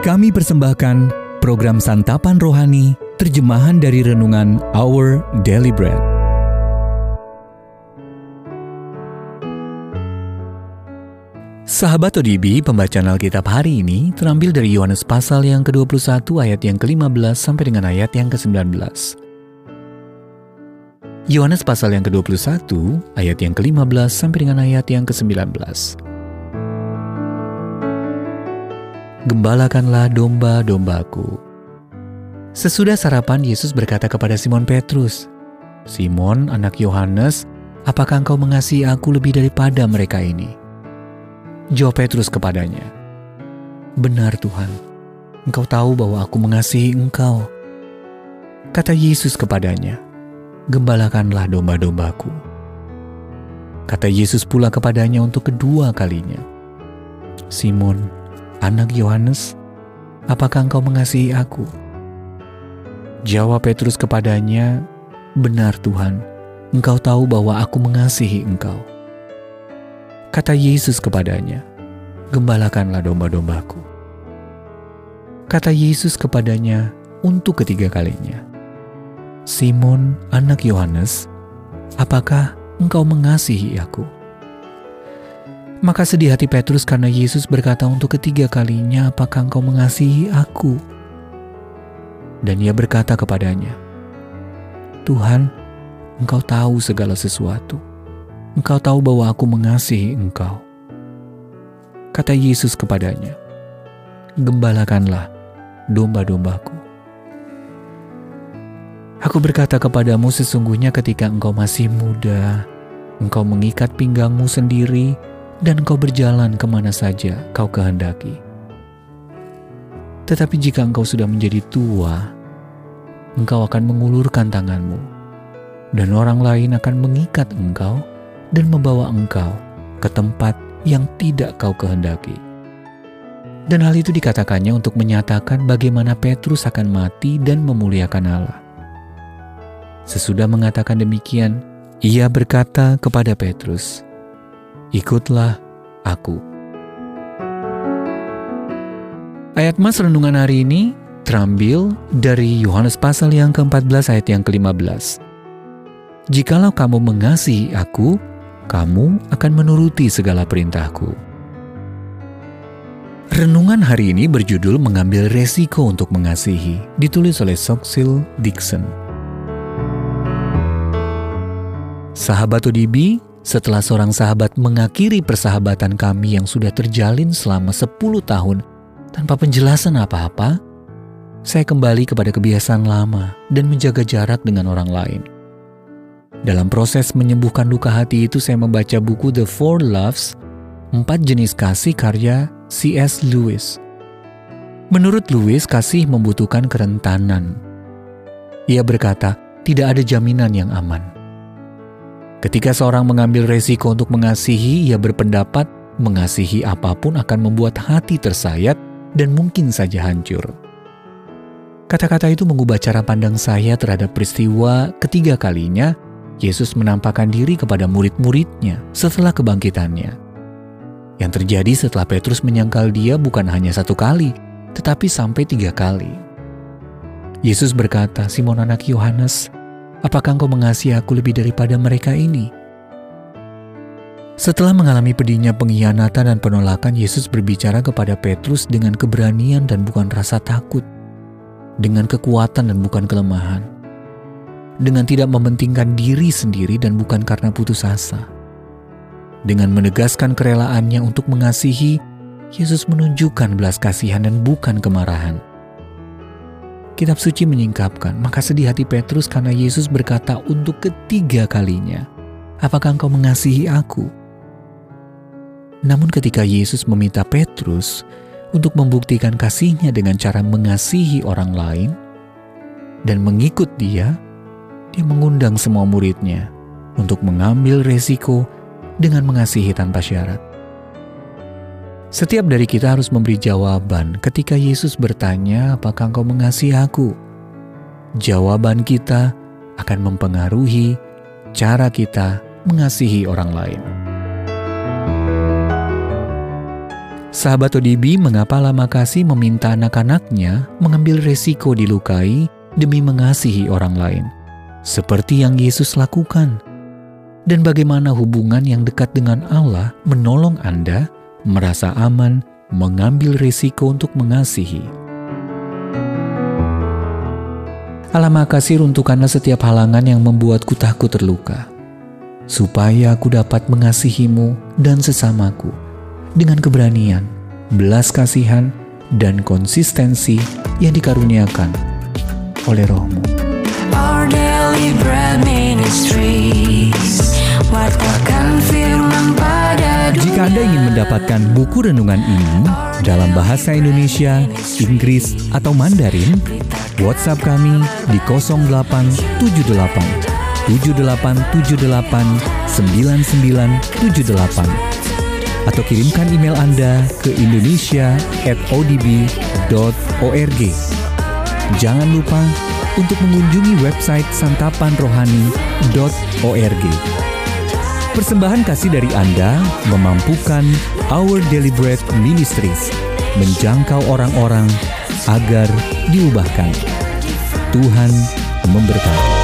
Kami persembahkan program Santapan Rohani, terjemahan dari Renungan Our Daily Bread. Sahabat ODB, pembacaan Alkitab hari ini terambil dari Yohanes pasal yang ke-21 ayat yang ke-15 sampai dengan ayat yang ke-19. Yohanes pasal yang ke-21 ayat yang ke-15 sampai dengan ayat yang ke-19. Gembalakanlah domba-dombaku. Sesudah sarapan, Yesus berkata kepada Simon Petrus, Simon, anak Yohanes, apakah engkau mengasihi aku lebih daripada mereka ini? Jawab Petrus kepadanya, Benar Tuhan, engkau tahu bahwa aku mengasihi engkau. Kata Yesus kepadanya, Gembalakanlah domba-dombaku. Kata Yesus pula kepadanya untuk kedua kalinya, Simon, anak Yohanes, apakah engkau mengasihi aku? Jawab Petrus kepadanya, Benar Tuhan, engkau tahu bahwa aku mengasihi engkau. Kata Yesus kepadanya, Gembalakanlah domba-dombaku. Kata Yesus kepadanya untuk ketiga kalinya, Simon, anak Yohanes, apakah engkau mengasihi aku? Maka sedih hati Petrus karena Yesus berkata untuk ketiga kalinya, apakah engkau mengasihi aku? Dan ia berkata kepadanya, Tuhan, engkau tahu segala sesuatu engkau tahu bahwa aku mengasihi engkau. Kata Yesus kepadanya, Gembalakanlah domba-dombaku. Aku berkata kepadamu sesungguhnya ketika engkau masih muda, engkau mengikat pinggangmu sendiri dan engkau berjalan ke mana saja kau kehendaki. Tetapi jika engkau sudah menjadi tua, engkau akan mengulurkan tanganmu, dan orang lain akan mengikat engkau dan membawa engkau ke tempat yang tidak kau kehendaki. Dan hal itu dikatakannya untuk menyatakan bagaimana Petrus akan mati dan memuliakan Allah. Sesudah mengatakan demikian, ia berkata kepada Petrus, "Ikutlah aku." Ayat Mas renungan hari ini terambil dari Yohanes pasal yang ke-14 ayat yang ke-15. Jikalau kamu mengasihi aku, kamu akan menuruti segala perintahku. Renungan hari ini berjudul Mengambil Resiko untuk Mengasihi, ditulis oleh Soxil Dixon. Sahabat ODB, setelah seorang sahabat mengakhiri persahabatan kami yang sudah terjalin selama 10 tahun tanpa penjelasan apa-apa, saya kembali kepada kebiasaan lama dan menjaga jarak dengan orang lain. Dalam proses menyembuhkan luka hati itu saya membaca buku The Four Loves, Empat Jenis Kasih karya C.S. Lewis. Menurut Lewis, kasih membutuhkan kerentanan. Ia berkata, tidak ada jaminan yang aman. Ketika seorang mengambil resiko untuk mengasihi, ia berpendapat mengasihi apa pun akan membuat hati tersayat dan mungkin saja hancur. Kata-kata itu mengubah cara pandang saya terhadap peristiwa ketiga kalinya Yesus menampakkan diri kepada murid-muridnya setelah kebangkitannya. Yang terjadi setelah Petrus menyangkal dia bukan hanya satu kali, tetapi sampai tiga kali. Yesus berkata, Simon anak Yohanes, apakah engkau mengasihi aku lebih daripada mereka ini? Setelah mengalami pedihnya pengkhianatan dan penolakan, Yesus berbicara kepada Petrus dengan keberanian dan bukan rasa takut, dengan kekuatan dan bukan kelemahan dengan tidak mementingkan diri sendiri dan bukan karena putus asa. Dengan menegaskan kerelaannya untuk mengasihi, Yesus menunjukkan belas kasihan dan bukan kemarahan. Kitab suci menyingkapkan, maka sedih hati Petrus karena Yesus berkata untuk ketiga kalinya, Apakah engkau mengasihi aku? Namun ketika Yesus meminta Petrus untuk membuktikan kasihnya dengan cara mengasihi orang lain dan mengikut dia, dia mengundang semua muridnya untuk mengambil resiko dengan mengasihi tanpa syarat. Setiap dari kita harus memberi jawaban ketika Yesus bertanya, "Apakah engkau mengasihi aku?" Jawaban kita akan mempengaruhi cara kita mengasihi orang lain. Sahabat ODB mengapa lama kasih meminta anak-anaknya mengambil resiko dilukai demi mengasihi orang lain, seperti yang Yesus lakukan. Dan bagaimana hubungan yang dekat dengan Allah menolong Anda merasa aman mengambil resiko untuk mengasihi. Allah makasih runtuhkanlah setiap halangan yang membuatku takut terluka, supaya aku dapat mengasihimu dan sesamaku dengan keberanian, belas kasihan, dan konsistensi yang dikaruniakan oleh rohmu. Our daily bread ministries, Jika Anda ingin mendapatkan buku renungan ini dalam bahasa Indonesia, Inggris, atau Mandarin, WhatsApp kami di 0878 7878 9978 atau kirimkan email Anda ke indonesia@odb.org. Jangan lupa untuk mengunjungi website santapanrohani.org. Persembahan kasih dari Anda memampukan Our Deliberate Ministries menjangkau orang-orang agar diubahkan. Tuhan memberkati.